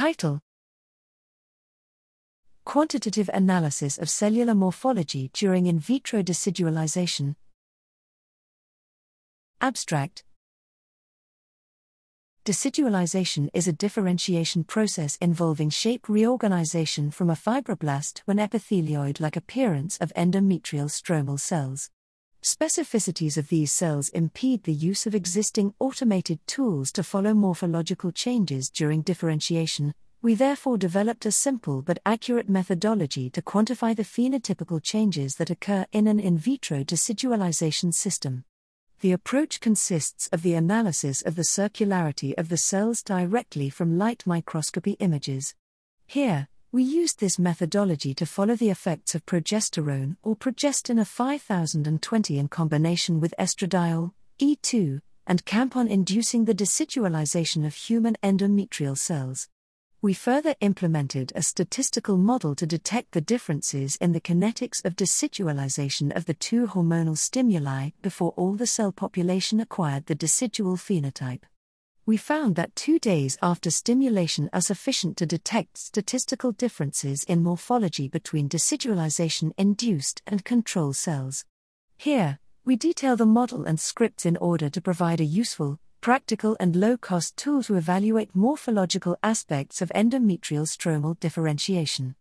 Title Quantitative Analysis of Cellular Morphology During In Vitro Decidualization. Abstract Decidualization is a differentiation process involving shape reorganization from a fibroblast to an epithelioid like appearance of endometrial stromal cells. Specificities of these cells impede the use of existing automated tools to follow morphological changes during differentiation. We therefore developed a simple but accurate methodology to quantify the phenotypical changes that occur in an in vitro decidualization system. The approach consists of the analysis of the circularity of the cells directly from light microscopy images. Here, we used this methodology to follow the effects of progesterone or progestin 5020 in combination with estradiol, E2, and cAMP on inducing the decidualization of human endometrial cells. We further implemented a statistical model to detect the differences in the kinetics of decidualization of the two hormonal stimuli before all the cell population acquired the decidual phenotype we found that two days after stimulation are sufficient to detect statistical differences in morphology between decidualization induced and control cells. Here, we detail the model and scripts in order to provide a useful, practical, and low cost tool to evaluate morphological aspects of endometrial stromal differentiation.